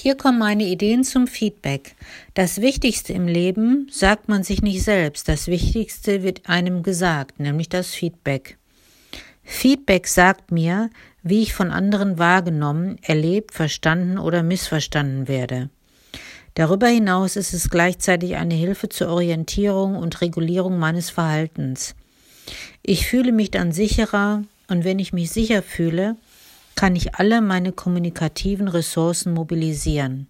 Hier kommen meine Ideen zum Feedback. Das Wichtigste im Leben sagt man sich nicht selbst. Das Wichtigste wird einem gesagt, nämlich das Feedback. Feedback sagt mir, wie ich von anderen wahrgenommen, erlebt, verstanden oder missverstanden werde. Darüber hinaus ist es gleichzeitig eine Hilfe zur Orientierung und Regulierung meines Verhaltens. Ich fühle mich dann sicherer und wenn ich mich sicher fühle, kann ich alle meine kommunikativen Ressourcen mobilisieren.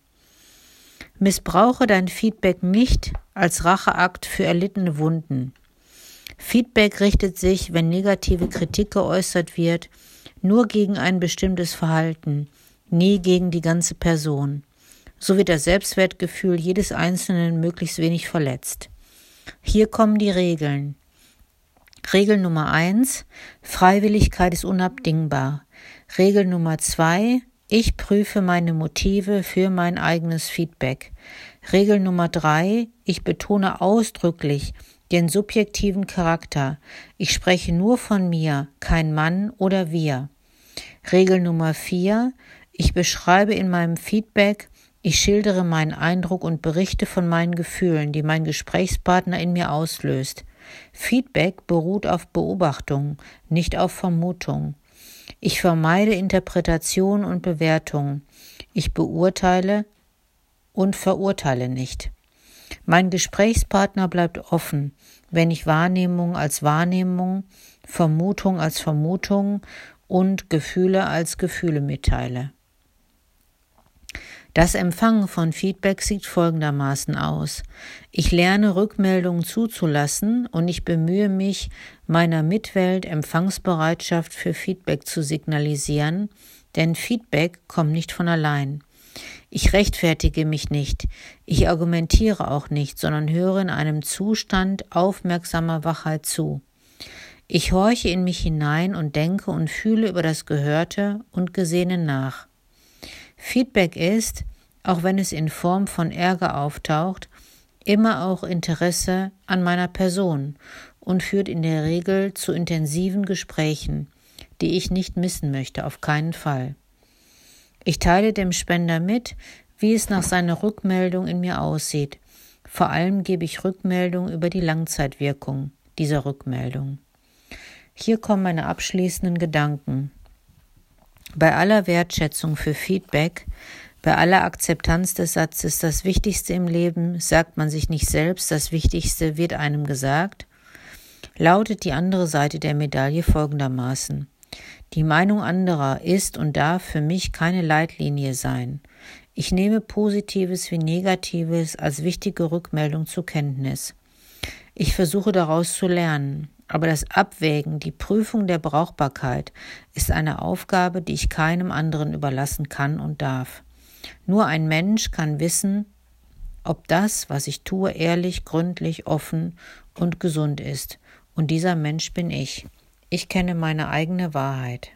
Missbrauche dein Feedback nicht als Racheakt für erlittene Wunden. Feedback richtet sich, wenn negative Kritik geäußert wird, nur gegen ein bestimmtes Verhalten, nie gegen die ganze Person. So wird das Selbstwertgefühl jedes Einzelnen möglichst wenig verletzt. Hier kommen die Regeln. Regel Nummer eins: Freiwilligkeit ist unabdingbar. Regel Nummer zwei, ich prüfe meine Motive für mein eigenes Feedback. Regel Nummer drei, ich betone ausdrücklich den subjektiven Charakter. Ich spreche nur von mir, kein Mann oder wir. Regel Nummer vier, ich beschreibe in meinem Feedback, ich schildere meinen Eindruck und berichte von meinen Gefühlen, die mein Gesprächspartner in mir auslöst. Feedback beruht auf Beobachtung, nicht auf Vermutung. Ich vermeide Interpretation und Bewertung. Ich beurteile und verurteile nicht. Mein Gesprächspartner bleibt offen, wenn ich Wahrnehmung als Wahrnehmung, Vermutung als Vermutung und Gefühle als Gefühle mitteile. Das Empfangen von Feedback sieht folgendermaßen aus. Ich lerne Rückmeldungen zuzulassen und ich bemühe mich, meiner Mitwelt Empfangsbereitschaft für Feedback zu signalisieren, denn Feedback kommt nicht von allein. Ich rechtfertige mich nicht, ich argumentiere auch nicht, sondern höre in einem Zustand aufmerksamer Wachheit zu. Ich horche in mich hinein und denke und fühle über das Gehörte und Gesehene nach. Feedback ist, auch wenn es in Form von Ärger auftaucht, immer auch Interesse an meiner Person und führt in der Regel zu intensiven Gesprächen, die ich nicht missen möchte, auf keinen Fall. Ich teile dem Spender mit, wie es nach seiner Rückmeldung in mir aussieht. Vor allem gebe ich Rückmeldung über die Langzeitwirkung dieser Rückmeldung. Hier kommen meine abschließenden Gedanken. Bei aller Wertschätzung für Feedback, bei aller Akzeptanz des Satzes, das Wichtigste im Leben sagt man sich nicht selbst, das Wichtigste wird einem gesagt, lautet die andere Seite der Medaille folgendermaßen. Die Meinung anderer ist und darf für mich keine Leitlinie sein. Ich nehme Positives wie Negatives als wichtige Rückmeldung zur Kenntnis. Ich versuche daraus zu lernen. Aber das Abwägen, die Prüfung der Brauchbarkeit ist eine Aufgabe, die ich keinem anderen überlassen kann und darf. Nur ein Mensch kann wissen, ob das, was ich tue, ehrlich, gründlich, offen und gesund ist. Und dieser Mensch bin ich. Ich kenne meine eigene Wahrheit.